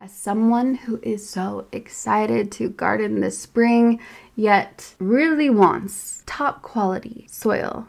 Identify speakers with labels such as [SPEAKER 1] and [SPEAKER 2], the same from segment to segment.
[SPEAKER 1] As someone who is so excited to garden this spring, yet really wants top quality soil,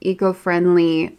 [SPEAKER 1] eco friendly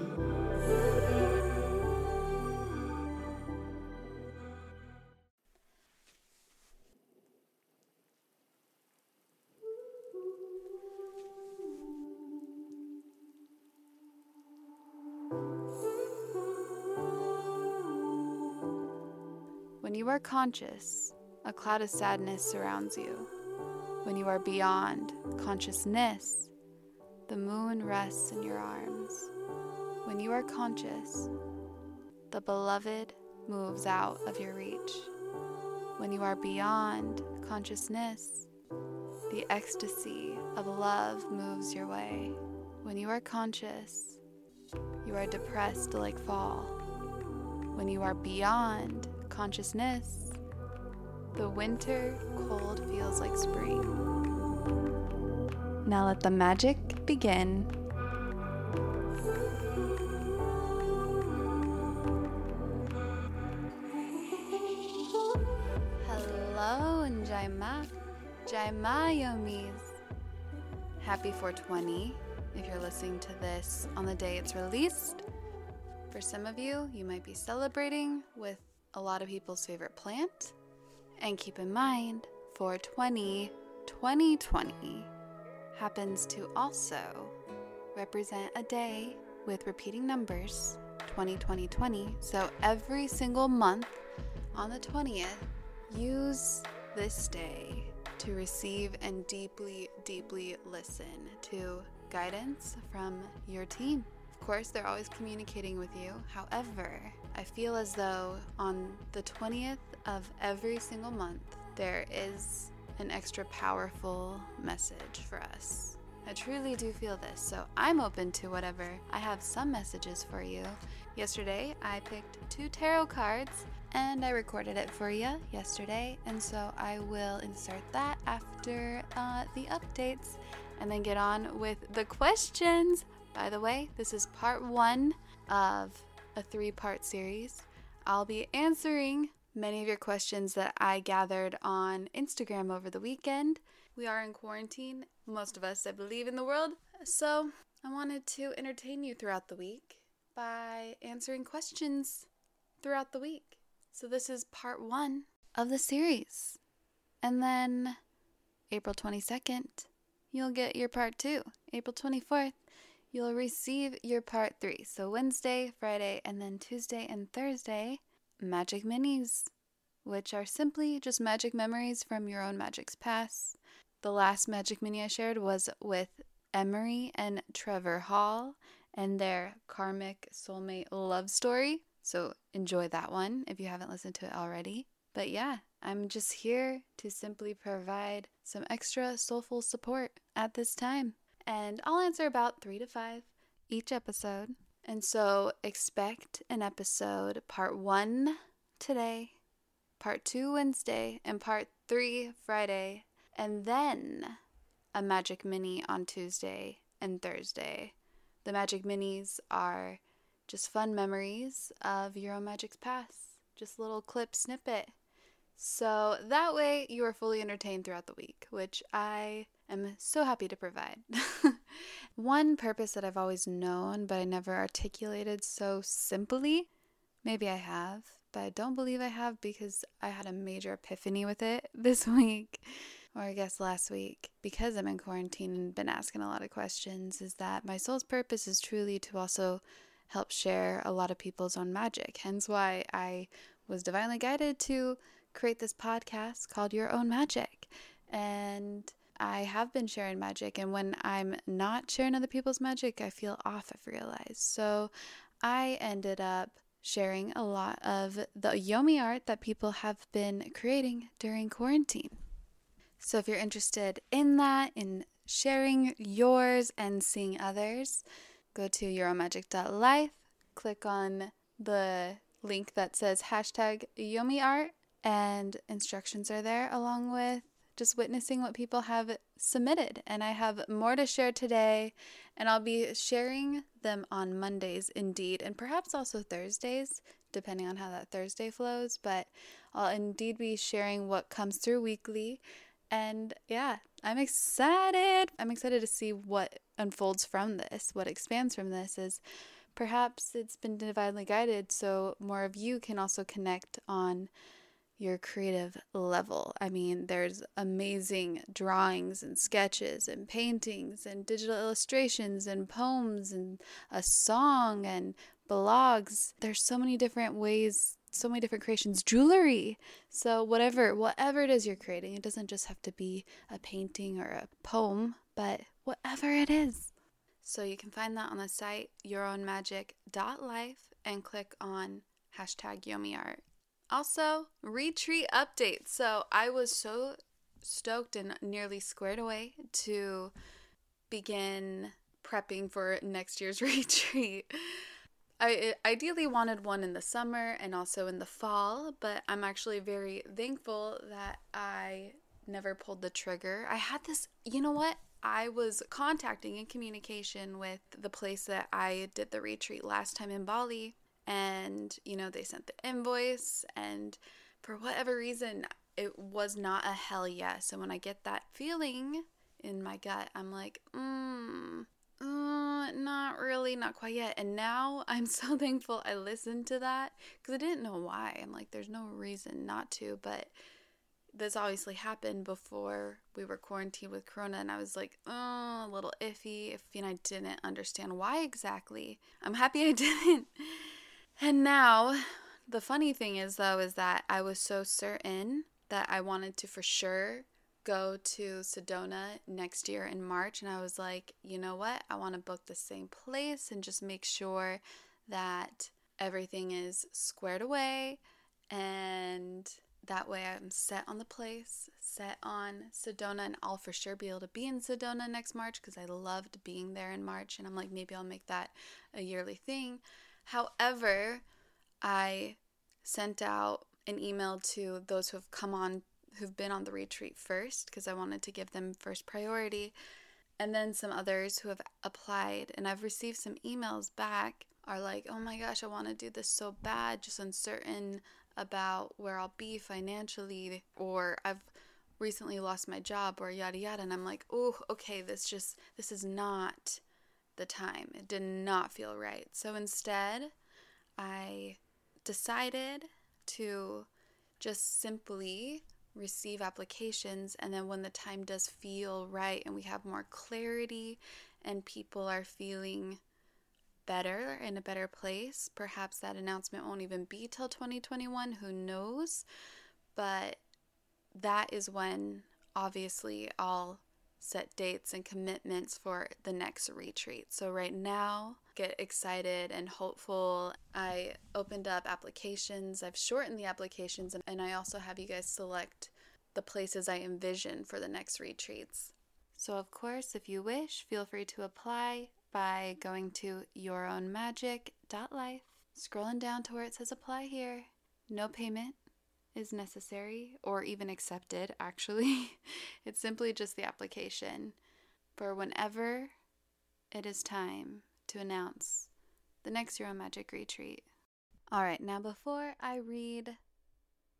[SPEAKER 1] Are conscious, a cloud of sadness surrounds you. When you are beyond consciousness, the moon rests in your arms. When you are conscious, the beloved moves out of your reach. When you are beyond consciousness, the ecstasy of love moves your way. When you are conscious, you are depressed like fall. When you are beyond consciousness, the winter cold feels like spring. Now let the magic begin. Hello, Jaima. Jaima Yomis. Happy 420 if you're listening to this on the day it's released. For some of you, you might be celebrating with a lot of people's favorite plant. And keep in mind, 420 2020 happens to also represent a day with repeating numbers 20 20 20. So every single month on the 20th, use this day to receive and deeply, deeply listen to guidance from your team. Course, they're always communicating with you. However, I feel as though on the 20th of every single month, there is an extra powerful message for us. I truly do feel this, so I'm open to whatever. I have some messages for you. Yesterday, I picked two tarot cards and I recorded it for you yesterday, and so I will insert that after uh, the updates and then get on with the questions. By the way, this is part one of a three part series. I'll be answering many of your questions that I gathered on Instagram over the weekend. We are in quarantine, most of us, I believe, in the world. So I wanted to entertain you throughout the week by answering questions throughout the week. So this is part one of the series. And then April 22nd, you'll get your part two. April 24th, you'll receive your part three. So Wednesday, Friday, and then Tuesday and Thursday, magic minis, which are simply just magic memories from your own magic's past. The last magic mini I shared was with Emery and Trevor Hall and their karmic soulmate love story. So enjoy that one if you haven't listened to it already. But yeah, I'm just here to simply provide some extra soulful support at this time. And I'll answer about three to five each episode. And so expect an episode part one today, part two Wednesday, and part three Friday, and then a Magic Mini on Tuesday and Thursday. The Magic Minis are just fun memories of Euro Magic's past, just little clip snippet so that way you are fully entertained throughout the week, which I am so happy to provide. One purpose that I've always known, but I never articulated so simply, maybe I have, but I don't believe I have because I had a major epiphany with it this week, or I guess last week, because I'm in quarantine and been asking a lot of questions, is that my soul's purpose is truly to also help share a lot of people's own magic. Hence why I was divinely guided to create this podcast called Your Own Magic. And I have been sharing magic, and when I'm not sharing other people's magic, I feel off, I've realized. So I ended up sharing a lot of the Yomi art that people have been creating during quarantine. So if you're interested in that, in sharing yours and seeing others, go to yourownmagic.life, click on the link that says hashtag Yomi art and instructions are there along with just witnessing what people have submitted. And I have more to share today, and I'll be sharing them on Mondays indeed, and perhaps also Thursdays, depending on how that Thursday flows. But I'll indeed be sharing what comes through weekly. And yeah, I'm excited. I'm excited to see what unfolds from this, what expands from this is perhaps it's been divinely guided so more of you can also connect on your creative level. I mean, there's amazing drawings and sketches and paintings and digital illustrations and poems and a song and blogs. There's so many different ways so many different creations, jewelry. So whatever, whatever it is you're creating, it doesn't just have to be a painting or a poem, but whatever it is. So you can find that on the site yourownmagic.life and click on hashtag YomiArt. Also, retreat update. So I was so stoked and nearly squared away to begin prepping for next year's retreat. I ideally wanted one in the summer and also in the fall, but I'm actually very thankful that I never pulled the trigger. I had this, you know what? I was contacting in communication with the place that I did the retreat last time in Bali, and you know, they sent the invoice, and for whatever reason, it was not a hell yes. And when I get that feeling in my gut, I'm like, mm, uh, not really, not quite yet. And now I'm so thankful I listened to that because I didn't know why. I'm like, there's no reason not to, but this obviously happened before we were quarantined with Corona, and I was like, oh, a little iffy. If you know, I didn't understand why exactly. I'm happy I didn't. And now, the funny thing is, though, is that I was so certain that I wanted to for sure go to Sedona next year in March. And I was like, you know what? I want to book the same place and just make sure that everything is squared away and that way I'm set on the place, set on Sedona, and I'll for sure be able to be in Sedona next March because I loved being there in March. And I'm like, maybe I'll make that a yearly thing. However, I sent out an email to those who have come on who've been on the retreat first because I wanted to give them first priority. And then some others who have applied, and I've received some emails back are like, oh my gosh, I want to do this so bad, just uncertain about where I'll be financially, or I've recently lost my job, or yada yada. And I'm like, oh, okay, this just, this is not the time. It did not feel right. So instead, I decided to just simply receive applications and then when the time does feel right and we have more clarity and people are feeling better in a better place perhaps that announcement won't even be till 2021 who knows but that is when obviously I'll set dates and commitments for the next retreat. So, right now, get excited and hopeful. I opened up applications, I've shortened the applications, and I also have you guys select the places I envision for the next retreats. So, of course, if you wish, feel free to apply by going to yourownmagic.life, scrolling down to where it says apply here. No payment, is necessary or even accepted, actually. it's simply just the application for whenever it is time to announce the next Own Magic retreat. All right, now before I read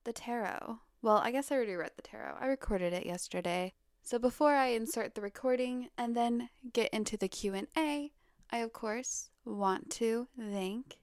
[SPEAKER 1] the tarot, well, I guess I already read the tarot. I recorded it yesterday. So before I insert the recording and then get into the Q&A, I of course want to thank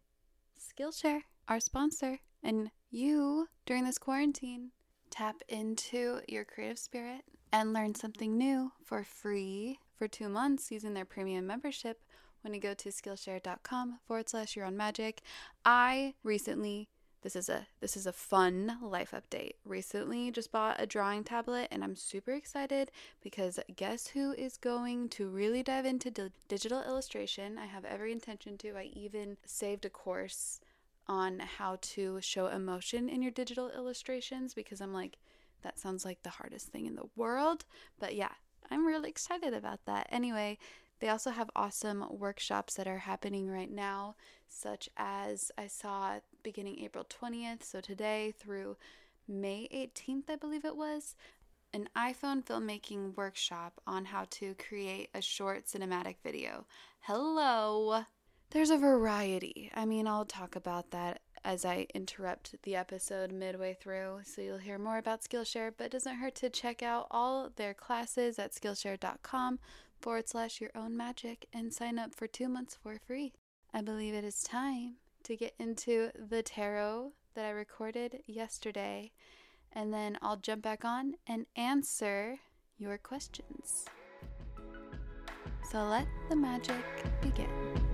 [SPEAKER 1] Skillshare, our sponsor, and you, during this quarantine, tap into your creative spirit and learn something new for free for two months using their premium membership when you go to skillshare.com forward slash your own magic. I recently this is a this is a fun life update. Recently just bought a drawing tablet and I'm super excited because guess who is going to really dive into di- digital illustration? I have every intention to. I even saved a course on how to show emotion in your digital illustrations because I'm like, that sounds like the hardest thing in the world. But yeah, I'm really excited about that. Anyway, they also have awesome workshops that are happening right now, such as I saw beginning April 20th, so today through May 18th, I believe it was, an iPhone filmmaking workshop on how to create a short cinematic video. Hello! There's a variety. I mean, I'll talk about that as I interrupt the episode midway through, so you'll hear more about Skillshare, but it doesn't hurt to check out all their classes at Skillshare.com forward slash your own magic and sign up for two months for free. I believe it is time to get into the tarot that I recorded yesterday, and then I'll jump back on and answer your questions. So let the magic begin.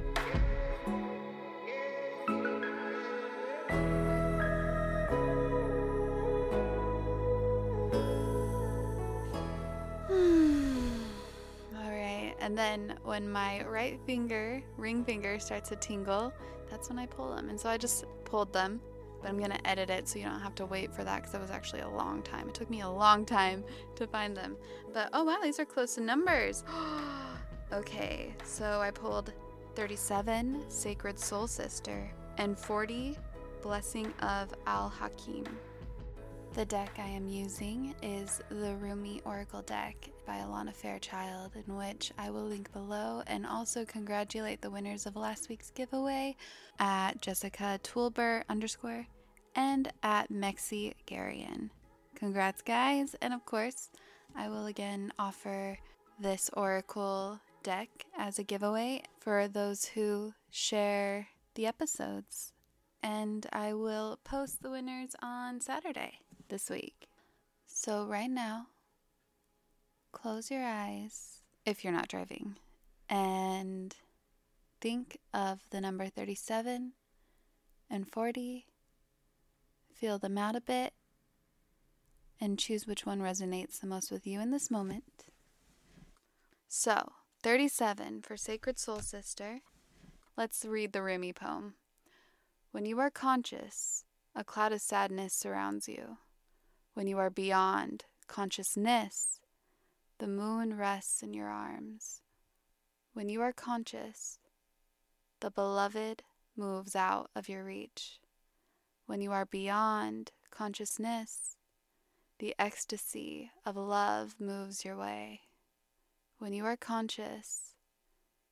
[SPEAKER 1] And then when my right finger, ring finger, starts to tingle, that's when I pull them. And so I just pulled them, but I'm gonna edit it so you don't have to wait for that because that was actually a long time. It took me a long time to find them. But oh wow, these are close to numbers. okay, so I pulled 37, Sacred Soul Sister, and 40, Blessing of Al Hakim. The deck I am using is the Rumi Oracle deck by Alana Fairchild, in which I will link below and also congratulate the winners of last week's giveaway at Jessica Toolber underscore and at Mexi Garian. Congrats, guys! And of course, I will again offer this Oracle deck as a giveaway for those who share the episodes. And I will post the winners on Saturday this week. So, right now, close your eyes if you're not driving and think of the number 37 and 40. Feel them out a bit and choose which one resonates the most with you in this moment. So, 37 for Sacred Soul Sister. Let's read the Rumi poem. When you are conscious, a cloud of sadness surrounds you. When you are beyond consciousness, the moon rests in your arms. When you are conscious, the beloved moves out of your reach. When you are beyond consciousness, the ecstasy of love moves your way. When you are conscious,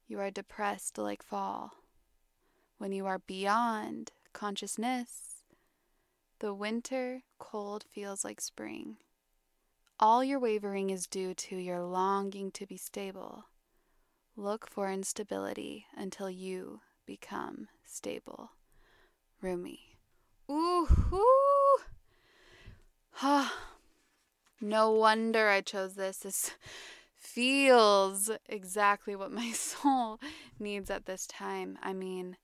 [SPEAKER 1] you are depressed like fall. When you are beyond consciousness, the winter cold feels like spring. All your wavering is due to your longing to be stable. Look for instability until you become stable. Rumi. Ooh, ooh. Ah, no wonder I chose this. This feels exactly what my soul needs at this time. I mean,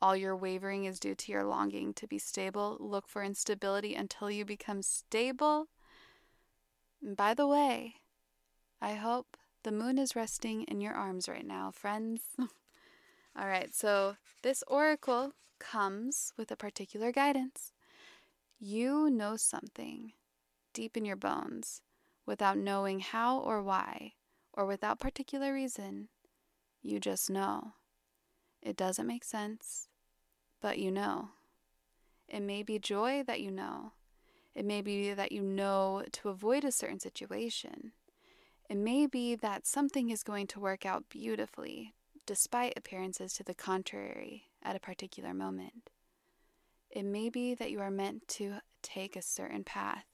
[SPEAKER 1] all your wavering is due to your longing to be stable. Look for instability until you become stable. And by the way, I hope the moon is resting in your arms right now, friends. All right, so this oracle comes with a particular guidance. You know something deep in your bones without knowing how or why, or without particular reason. You just know. It doesn't make sense but you know. It may be joy that you know. It may be that you know to avoid a certain situation. It may be that something is going to work out beautifully, despite appearances to the contrary at a particular moment. It may be that you are meant to take a certain path.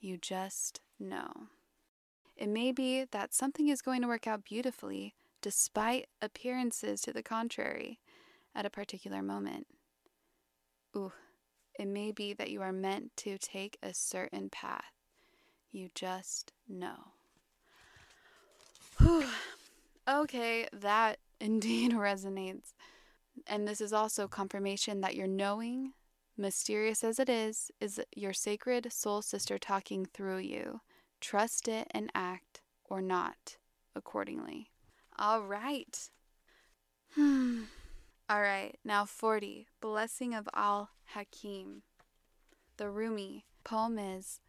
[SPEAKER 1] You just know. It may be that something is going to work out beautifully, despite appearances to the contrary at a particular moment. Ooh, it may be that you are meant to take a certain path. You just know. Whew. Okay, that indeed resonates. And this is also confirmation that your knowing, mysterious as it is, is your sacred soul sister talking through you. Trust it and act or not accordingly. All right. Hmm. All right, now 40, Blessing of Al Hakim. The Rumi poem is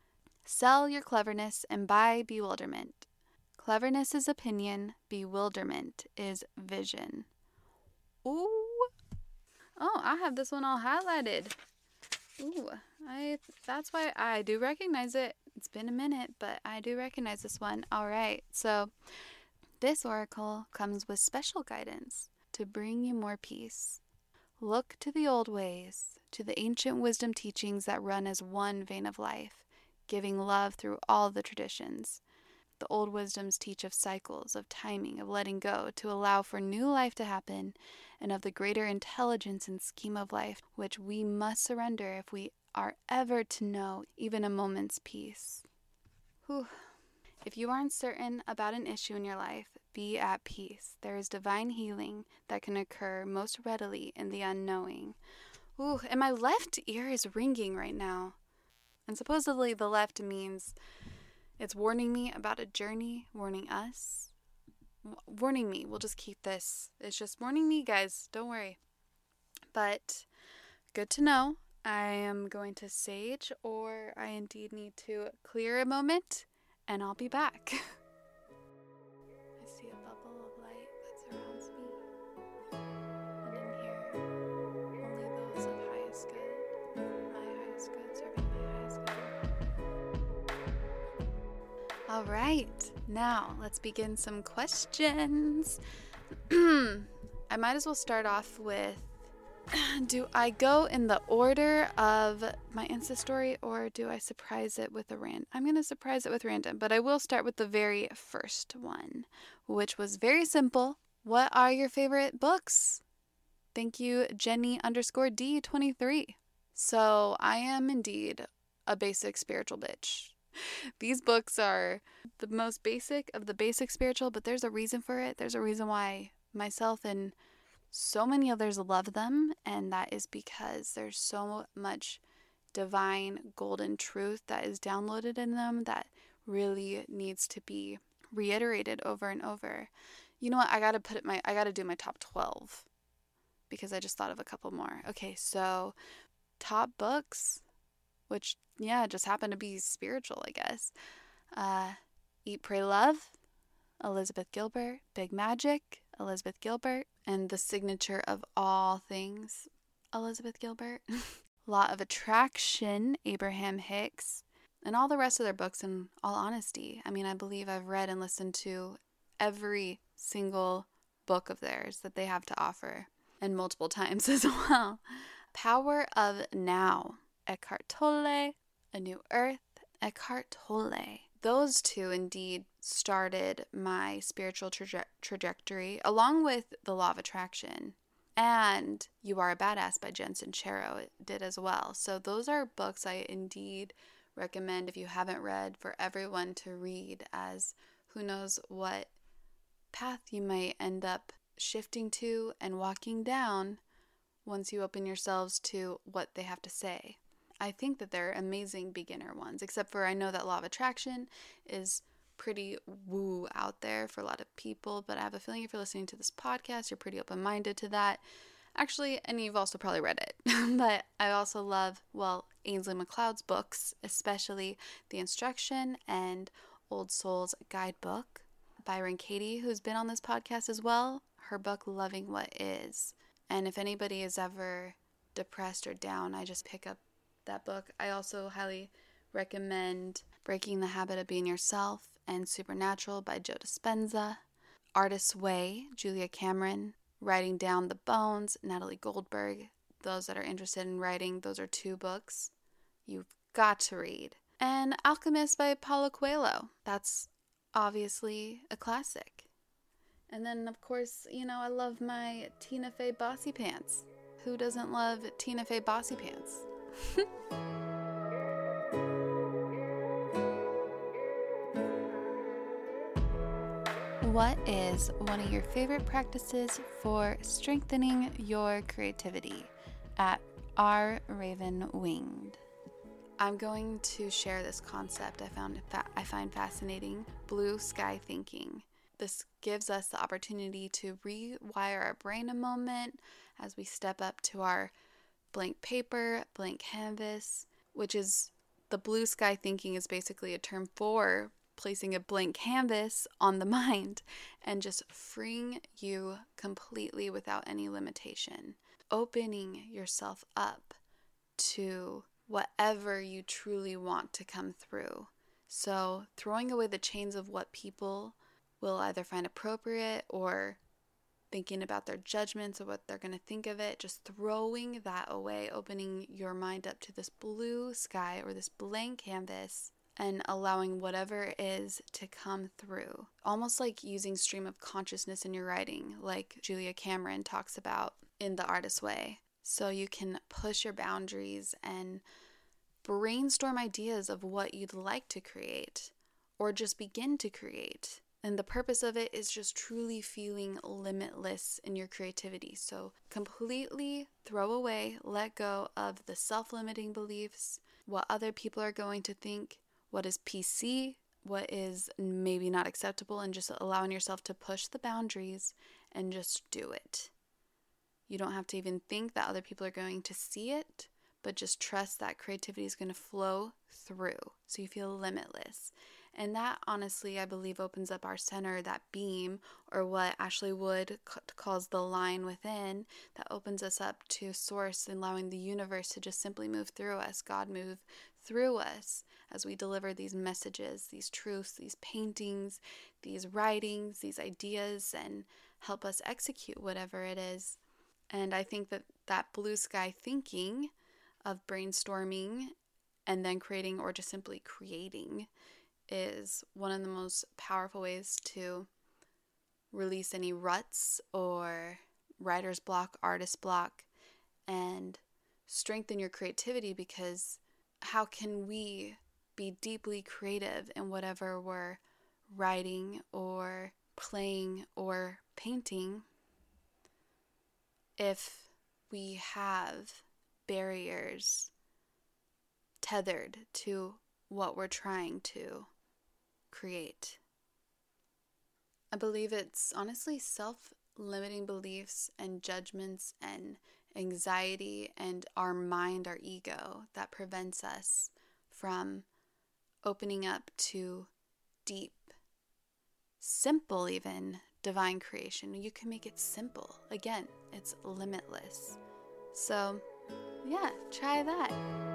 [SPEAKER 1] Sell your cleverness and buy bewilderment. Cleverness is opinion, bewilderment is vision. Ooh. Oh, I have this one all highlighted. Ooh, I that's why I do recognize it. It's been a minute, but I do recognize this one. All right. So, this oracle comes with special guidance to bring you more peace. Look to the old ways, to the ancient wisdom teachings that run as one vein of life, giving love through all the traditions. The old wisdoms teach of cycles, of timing, of letting go to allow for new life to happen, and of the greater intelligence and scheme of life which we must surrender if we are ever to know even a moment's peace. Whew. If you aren't certain about an issue in your life, be at peace. There is divine healing that can occur most readily in the unknowing. Ooh, and my left ear is ringing right now. And supposedly the left means it's warning me about a journey, warning us.
[SPEAKER 2] warning me. We'll just keep this. It's just warning me, guys. Don't worry. But good to know. I am going to sage, or I indeed need to clear a moment, and I'll be back. I see a bubble of light that surrounds me. And in here, only those of highest good, my highest good, serving my highest good. All right, now let's begin some questions. I might as well start off with do I go in the order of my Insta story or do I surprise it with a random? I'm going to surprise it with random, but I will start with the very first one, which was very simple. What are your favorite books? Thank you, Jenny underscore D23. So I am indeed a basic spiritual bitch. These books are the most basic of the basic spiritual, but there's a reason for it. There's a reason why myself and so many others love them, and that is because there's so much divine golden truth that is downloaded in them that really needs to be reiterated over and over. You know what? I got to put it my I got to do my top 12 because I just thought of a couple more. Okay, so top books which yeah, just happen to be spiritual, I guess. Uh Eat Pray Love, Elizabeth Gilbert, Big Magic, Elizabeth Gilbert, and The Signature of All Things, Elizabeth Gilbert. Law of Attraction, Abraham Hicks, and all the rest of their books, in all honesty. I mean, I believe I've read and listened to every single book of theirs that they have to offer, and multiple times as well. Power of Now, Eckhart Tolle, A New Earth, Eckhart Tolle. Those two indeed started my spiritual traje- trajectory, along with The Law of Attraction. And You Are a Badass by Jen Sincero did as well. So, those are books I indeed recommend if you haven't read for everyone to read, as who knows what path you might end up shifting to and walking down once you open yourselves to what they have to say. I think that they're amazing beginner ones, except for I know that Law of Attraction is pretty woo out there for a lot of people, but I have a feeling if you're listening to this podcast, you're pretty open minded to that. Actually, and you've also probably read it, but I also love, well, Ainslie MacLeod's books, especially The Instruction and Old Souls Guidebook. Byron Katie, who's been on this podcast as well, her book Loving What Is. And if anybody is ever depressed or down, I just pick up that book. I also highly recommend Breaking the Habit of Being Yourself and Supernatural by Joe Dispenza, Artist's Way, Julia Cameron, Writing Down the Bones, Natalie Goldberg. Those that are interested in writing, those are two books you've got to read. And Alchemist by Paulo Coelho. That's obviously a classic. And then, of course, you know, I love my Tina Fey Bossy Pants. Who doesn't love Tina Fey Bossy Pants? What is one of your favorite practices for strengthening your creativity? At R Raven Winged. I'm going to share this concept I found fa- I find fascinating, blue sky thinking. This gives us the opportunity to rewire our brain a moment as we step up to our blank paper, blank canvas, which is the blue sky thinking is basically a term for placing a blank canvas on the mind and just freeing you completely without any limitation, opening yourself up to whatever you truly want to come through. So, throwing away the chains of what people will either find appropriate or thinking about their judgments or what they're going to think of it, just throwing that away, opening your mind up to this blue sky or this blank canvas and allowing whatever is to come through. Almost like using stream of consciousness in your writing, like Julia Cameron talks about in The Artist Way. So you can push your boundaries and brainstorm ideas of what you'd like to create or just begin to create. And the purpose of it is just truly feeling limitless in your creativity. So, completely throw away, let go of the self limiting beliefs, what other people are going to think, what is PC, what is maybe not acceptable and just allowing yourself to push the boundaries and just do it. You don't have to even think that other people are going to see it, but just trust that creativity is going to flow through so you feel limitless. And that honestly, I believe, opens up our center, that beam, or what Ashley Wood calls the line within, that opens us up to source and allowing the universe to just simply move through us, God move through us as we deliver these messages, these truths, these paintings, these writings, these ideas, and help us execute whatever it is. And I think that that blue sky thinking of brainstorming and then creating or just simply creating is one of the most powerful ways to release any ruts or writer's block, artist block, and strengthen your creativity because how can we be deeply creative in whatever we're writing or playing or painting if we have barriers tethered to what we're trying to create. I believe it's honestly self limiting beliefs and judgments and anxiety and our mind, our ego, that prevents us from opening up to deep, simple, even divine creation. You can make it simple. Again, it's limitless. So, yeah, try that.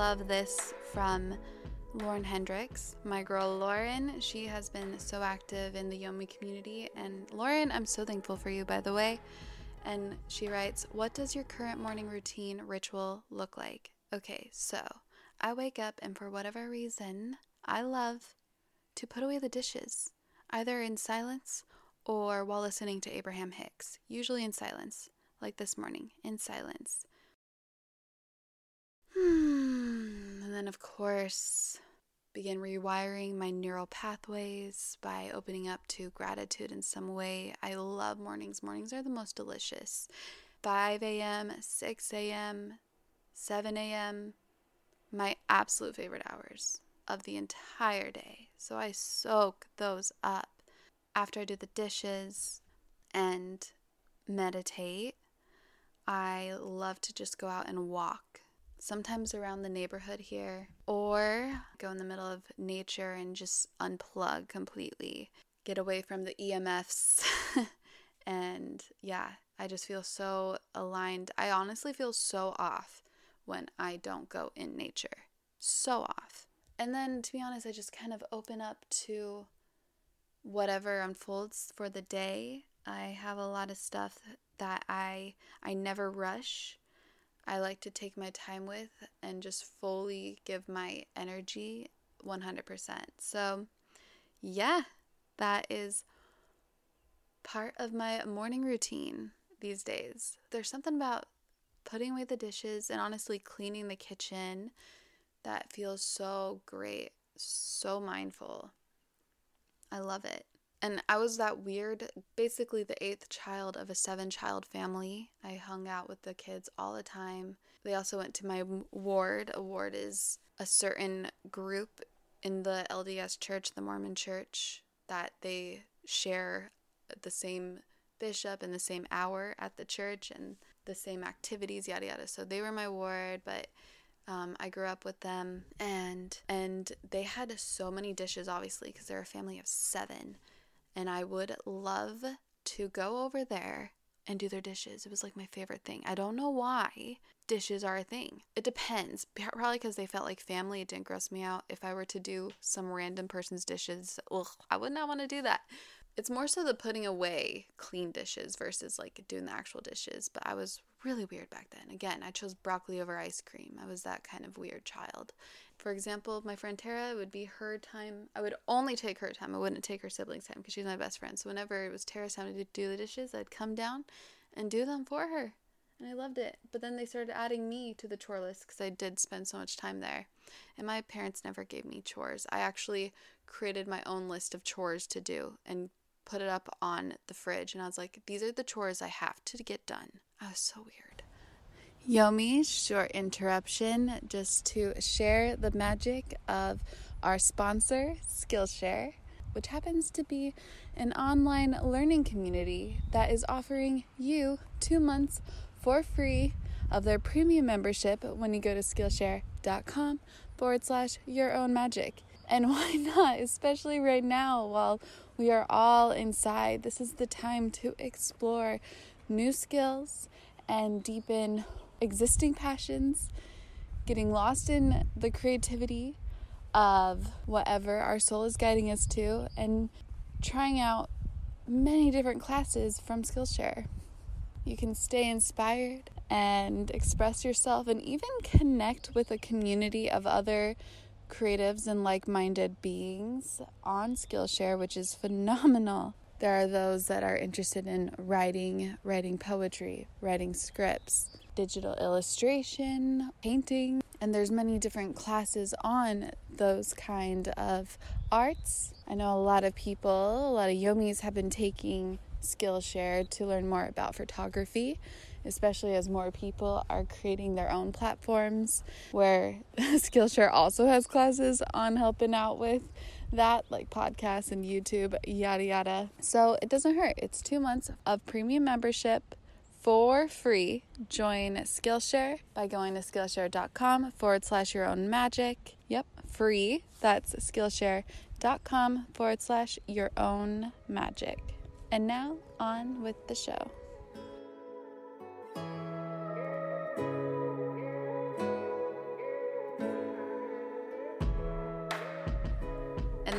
[SPEAKER 2] Love this from Lauren Hendricks, my girl Lauren. She has been so active in the Yomi community. And Lauren, I'm so thankful for you, by the way. And she writes, What does your current morning routine ritual look like? Okay, so I wake up, and for whatever reason, I love to put away the dishes, either in silence or while listening to Abraham Hicks, usually in silence, like this morning, in silence. Hmm. And then, of course, begin rewiring my neural pathways by opening up to gratitude in some way. I love mornings. Mornings are the most delicious. 5 a.m., 6 a.m., 7 a.m., my absolute favorite hours of the entire day. So I soak those up after I do the dishes and meditate. I love to just go out and walk sometimes around the neighborhood here, or go in the middle of nature and just unplug completely, get away from the EMFs. and yeah, I just feel so aligned. I honestly feel so off when I don't go in nature. So off. And then, to be honest, I just kind of open up to whatever unfolds for the day. I have a lot of stuff that I I never rush I like to take my time with and just fully give my energy 100%. So, yeah, that is part of my morning routine these days. There's something about putting away the dishes and honestly cleaning the kitchen that feels so great, so mindful. I love it. And I was that weird, basically the eighth child of a seven child family. I hung out with the kids all the time. They also went to my ward. A ward is a certain group in the LDS church, the Mormon church, that they share the same bishop and the same hour at the church and the same activities, yada yada. So they were my ward, but um, I grew up with them, and and they had so many dishes, obviously, because they're a family of seven and I would love to go over there and do their dishes. It was like my favorite thing. I don't know why dishes are a thing. It depends. Probably because they felt like family. It didn't gross me out. If I were to do some random person's dishes, ugh, I would not want to do that. It's more so the putting away clean dishes versus like doing the actual dishes. But I was really weird back then. Again, I chose broccoli over ice cream. I was that kind of weird child. For example, my friend Tara, would be her time. I would only take her time. I wouldn't take her siblings' time because she's my best friend. So whenever it was Tara's time to do the dishes, I'd come down and do them for her. And I loved it. But then they started adding me to the chore list because I did spend so much time there. And my parents never gave me chores. I actually created my own list of chores to do and put it up on the fridge. And I was like, these are the chores I have to get done. I was so weird. Yomi, short interruption just to share the magic of our sponsor, Skillshare, which happens to be an online learning community that is offering you two months for free of their premium membership when you go to Skillshare.com forward slash your own magic. And why not, especially right now while we are all inside? This is the time to explore new skills and deepen existing passions, getting lost in the creativity of whatever our soul is guiding us to, and trying out many different classes from Skillshare. You can stay inspired and express yourself and even connect with a community of other creatives and like minded beings on Skillshare, which is phenomenal. There are those that are interested in writing, writing poetry, writing scripts, digital illustration, painting, and there's many different classes on those kind of arts. I know a lot of people, a lot of yomis have been taking Skillshare to learn more about photography, especially as more people are creating their own platforms where Skillshare also has classes on helping out with that, like podcasts and YouTube, yada yada. So it doesn't hurt. It's two months of premium membership for free. Join Skillshare by going to Skillshare.com forward slash your own magic. Yep, free. That's Skillshare.com forward slash your own magic. And now on with the show.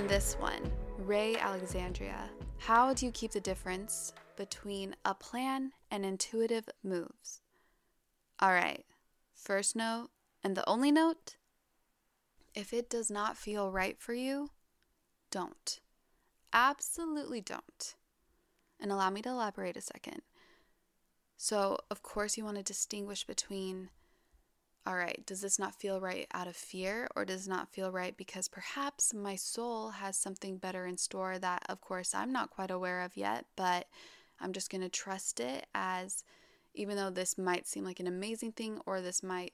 [SPEAKER 2] And this one, Ray Alexandria. How do you keep the difference between a plan and intuitive moves? All right, first note, and the only note if it does not feel right for you, don't. Absolutely don't. And allow me to elaborate a second. So, of course, you want to distinguish between all right, does this not feel right out of fear, or does not feel right because perhaps my soul has something better in store that, of course, I'm not quite aware of yet, but I'm just going to trust it as even though this might seem like an amazing thing, or this might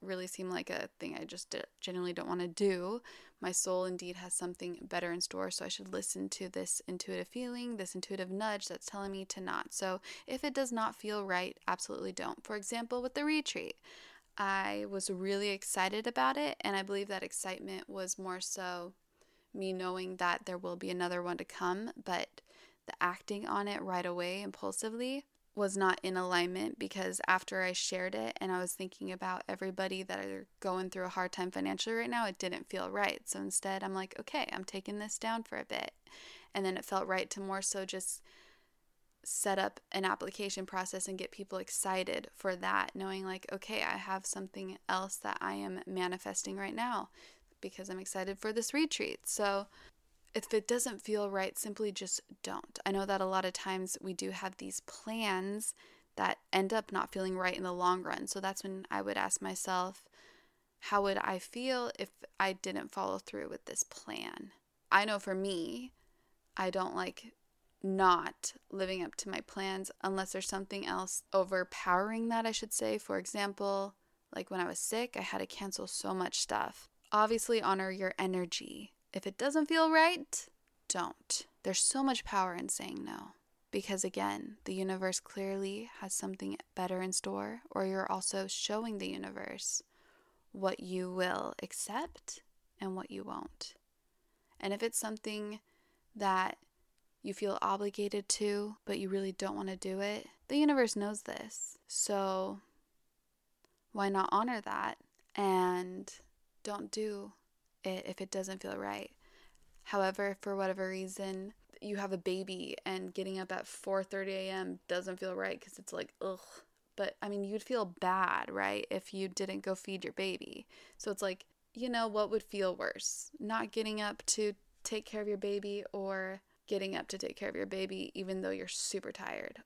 [SPEAKER 2] really seem like a thing I just genuinely don't want to do, my soul indeed has something better in store. So I should listen to this intuitive feeling, this intuitive nudge that's telling me to not. So if it does not feel right, absolutely don't. For example, with the retreat, I was really excited about it, and I believe that excitement was more so me knowing that there will be another one to come, but the acting on it right away impulsively was not in alignment because after I shared it and I was thinking about everybody that are going through a hard time financially right now, it didn't feel right. So instead, I'm like, okay, I'm taking this down for a bit. And then it felt right to more so just set up an application process and get people excited for that, knowing like, okay, I have something else that I am manifesting right now because I'm excited for this retreat. So if it doesn't feel right, simply just don't. I know that a lot of times we do have these plans that end up not feeling right in the long run. So that's when I would ask myself, how would I feel if I didn't follow through with this plan? I know for me, I don't like not living up to my plans unless there's something else overpowering that, I should say. For example, like when I was sick, I had to cancel so much stuff. Obviously, honor your energy. If it doesn't feel right, don't. There's so much power in saying no. Because again, the universe clearly has something better in store, or you're also showing the universe what you will accept and what you won't. And if it's something that you feel obligated to, but you really don't want to do it, the universe knows this. So why not honor that and don't do it if it doesn't feel right? However, for whatever reason, you have a baby and getting up at 4:30 a.m. doesn't feel right cuz it's like ugh. But I mean, you'd feel bad, right, if you didn't go feed your baby. So it's like, you know, what would feel worse? Not getting up to take care of your baby or getting up to take care of your baby, even though you're super tired.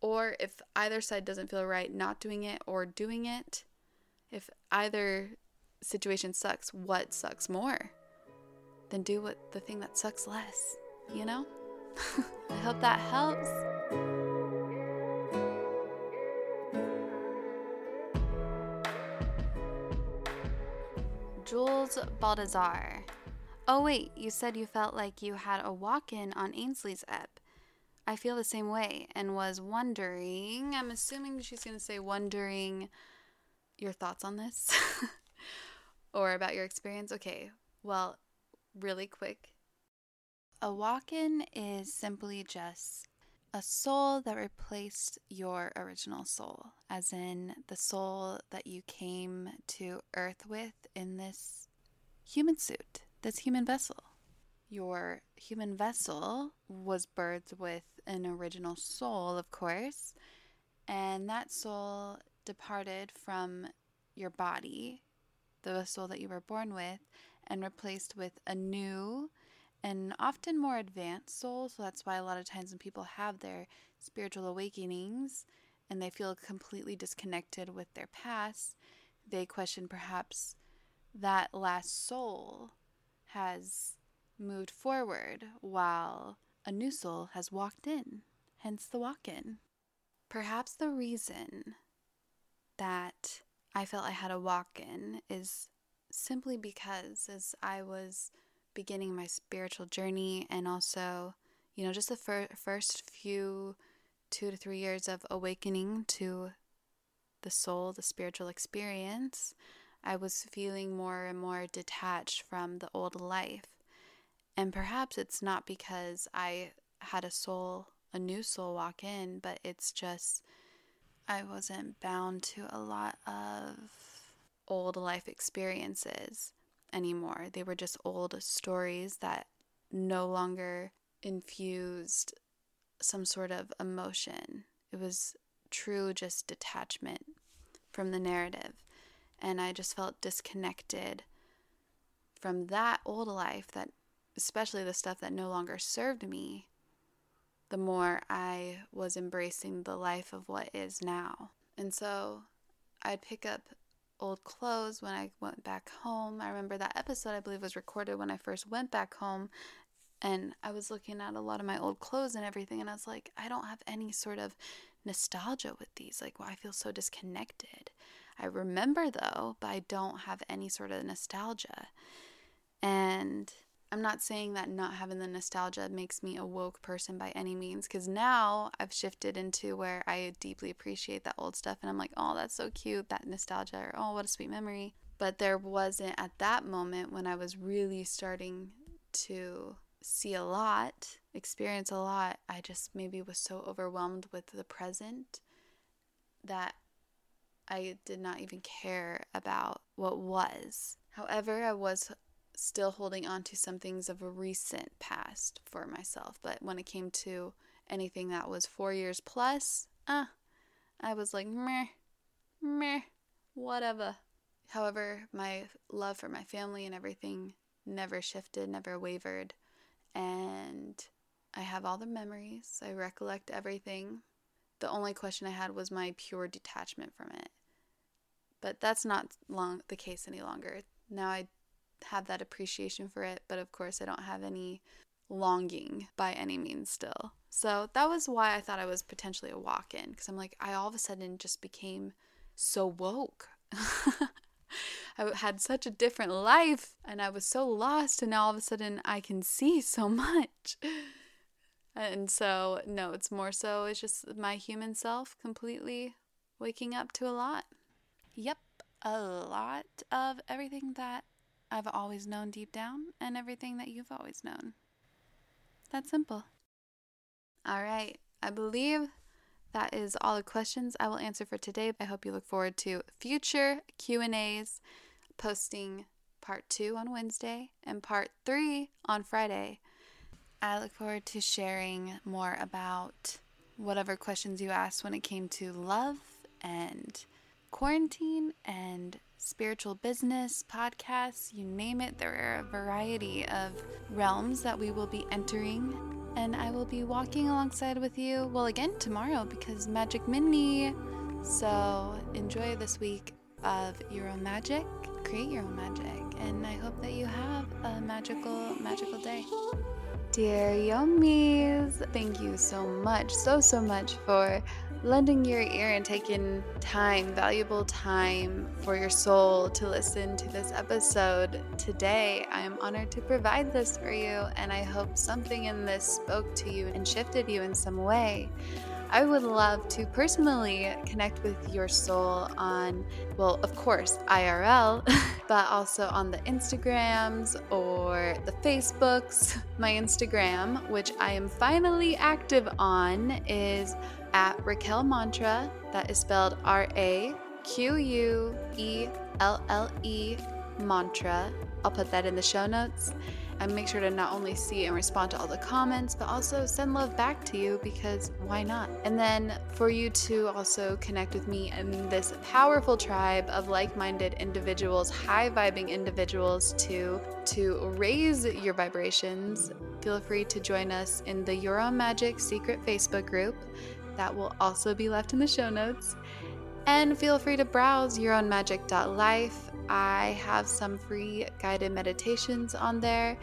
[SPEAKER 2] Or if either side doesn't feel right, not doing it or doing it. If either situation sucks, what sucks more? Then do what the thing that sucks less, you know? I hope that helps. Jules Baldazar. Oh, wait, you said you felt like you had a walk in on Ainslie's ep. I feel the same way and was wondering. I'm assuming she's going to say, wondering your thoughts on this or about your experience. Okay, well, really quick. A walk in is simply just a soul that replaced your original soul, as in the soul that you came to Earth with in this human suit, this human vessel. Your human vessel was birthed with an original soul, of course, and that soul departed from your body, the soul that you were born with, and replaced with a new and often more advanced soul. So that's why a lot of times when people have their spiritual awakenings and they feel completely disconnected with their past, they question perhaps that last soul has moved forward while a new soul has walked in, hence the walk in. Perhaps the reason that I felt I had a walk in is simply because as I was beginning my spiritual journey and also, you know, just the fir- first few two to three years of awakening to the soul, the spiritual experience, I was feeling more and more detached from the old life. And perhaps it's not because I had a soul, a new soul walk in, but it's just I wasn't bound to a lot of old life experiences anymore. They were just old stories that no longer infused some sort of emotion. It was true just detachment from the narrative. And I just felt disconnected from that old life that especially the stuff that no longer served me the more I was embracing the life of what is now. And so I'd pick up old clothes when I went back home. I remember that episode, I believe, was recorded when I first went back home. And I was looking at a lot of my old clothes and everything, and I was like, I don't have any sort of nostalgia with these. Like, well, I feel so disconnected. I remember though, but I don't have any sort of nostalgia. And I'm not saying that not having the nostalgia makes me a woke person by any means, because now I've shifted into where I deeply appreciate that old stuff and I'm like, oh, that's so cute, that nostalgia, or oh, what a sweet memory. But there wasn't at that moment when I was really starting to see a lot, experience a lot, I just maybe was so overwhelmed with the present that I did not even care about what was. However, I was still holding on to some things of a recent past for myself. But when it came to anything that was four years plus, uh, I was like, meh, meh, whatever. However, my love for my family and everything never shifted, never wavered. And I have all the memories, I recollect everything. The only question I had was my pure detachment from it. But that's not long the case any longer. Now I have that appreciation for it, but of course, I don't have any longing by any means still. So that was why I thought I was potentially a walk in because I'm like, I all of a sudden just became so woke. I had such a different life and I was so lost, and now all of a sudden I can see so much. And so, no, it's more so, it's just my human self completely waking up to a lot. Yep, a lot of everything that I've always known deep down and everything that you've always known. That's simple. All right, I believe that is all the questions I will answer for today. I hope you look forward to future Q&As, posting part 2 on Wednesday and part 3 on Friday. I look forward to sharing more about whatever questions you asked when it came to love and quarantine and spiritual business, podcasts, you name it. There are a variety of realms that we will be entering. And I will be walking alongside with you, well, again, tomorrow because Magic Mini. So enjoy this week of your own magic, create your own magic, and I hope that you have a magical, magical day. Dear Yummies, thank you so much, so, so much for lending your ear and taking time, valuable time for your soul to listen to this episode today. I am honored to provide this for you, and I hope something in this spoke to you and shifted you in some way. I would love to personally connect with your soul on, well, of course, IRL, but also on the Instagrams or the Facebooks. My Instagram, which I am finally active on, is at Raquelle Mantra. That is spelled R A Q U E L L E Mantra. I'll put that in the show notes and make sure to not only see and respond to all the comments, but also send love back to you because why not? And then for you to also connect with me and this powerful tribe of like-minded individuals, high vibing individuals to to raise your vibrations, feel free to join us in the Your Own Magic secret Facebook group. That will also be left in the show notes. And feel free to browse yourownmagic.life. I have some free guided meditations on there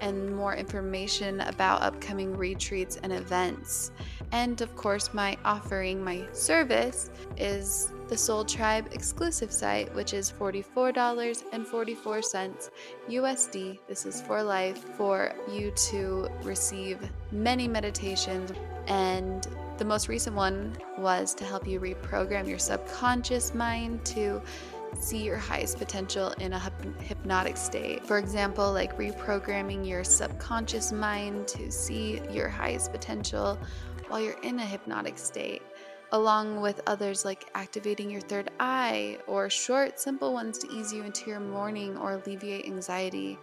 [SPEAKER 2] and more information about upcoming retreats and events. And of course, my offering, my service, is the Soul Tribe exclusive site, which is $44.44 USD. This is for life for you to receive many meditations and the most recent one was to help you reprogram your subconscious mind to see your highest potential in a hypnotic state. For example, like reprogramming your subconscious mind to see your highest potential while you're in a hypnotic state, along with others like activating your third eye or short, simple ones to ease you into your morning or alleviate anxiety,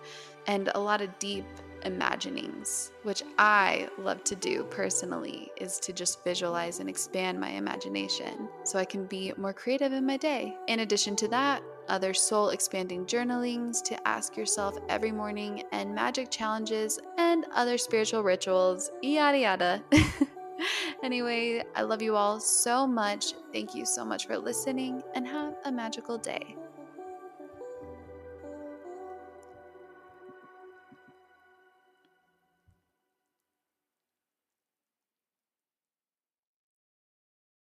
[SPEAKER 2] and a lot of deep imaginings, which I love to do personally, is to just visualize and expand my imagination so I can be more creative in my day. In addition to that, other soul expanding journalings to ask yourself every morning, and magic challenges and other spiritual rituals, yada yada. anyway, I love you all so much. Thank you so much for listening and have a magical day.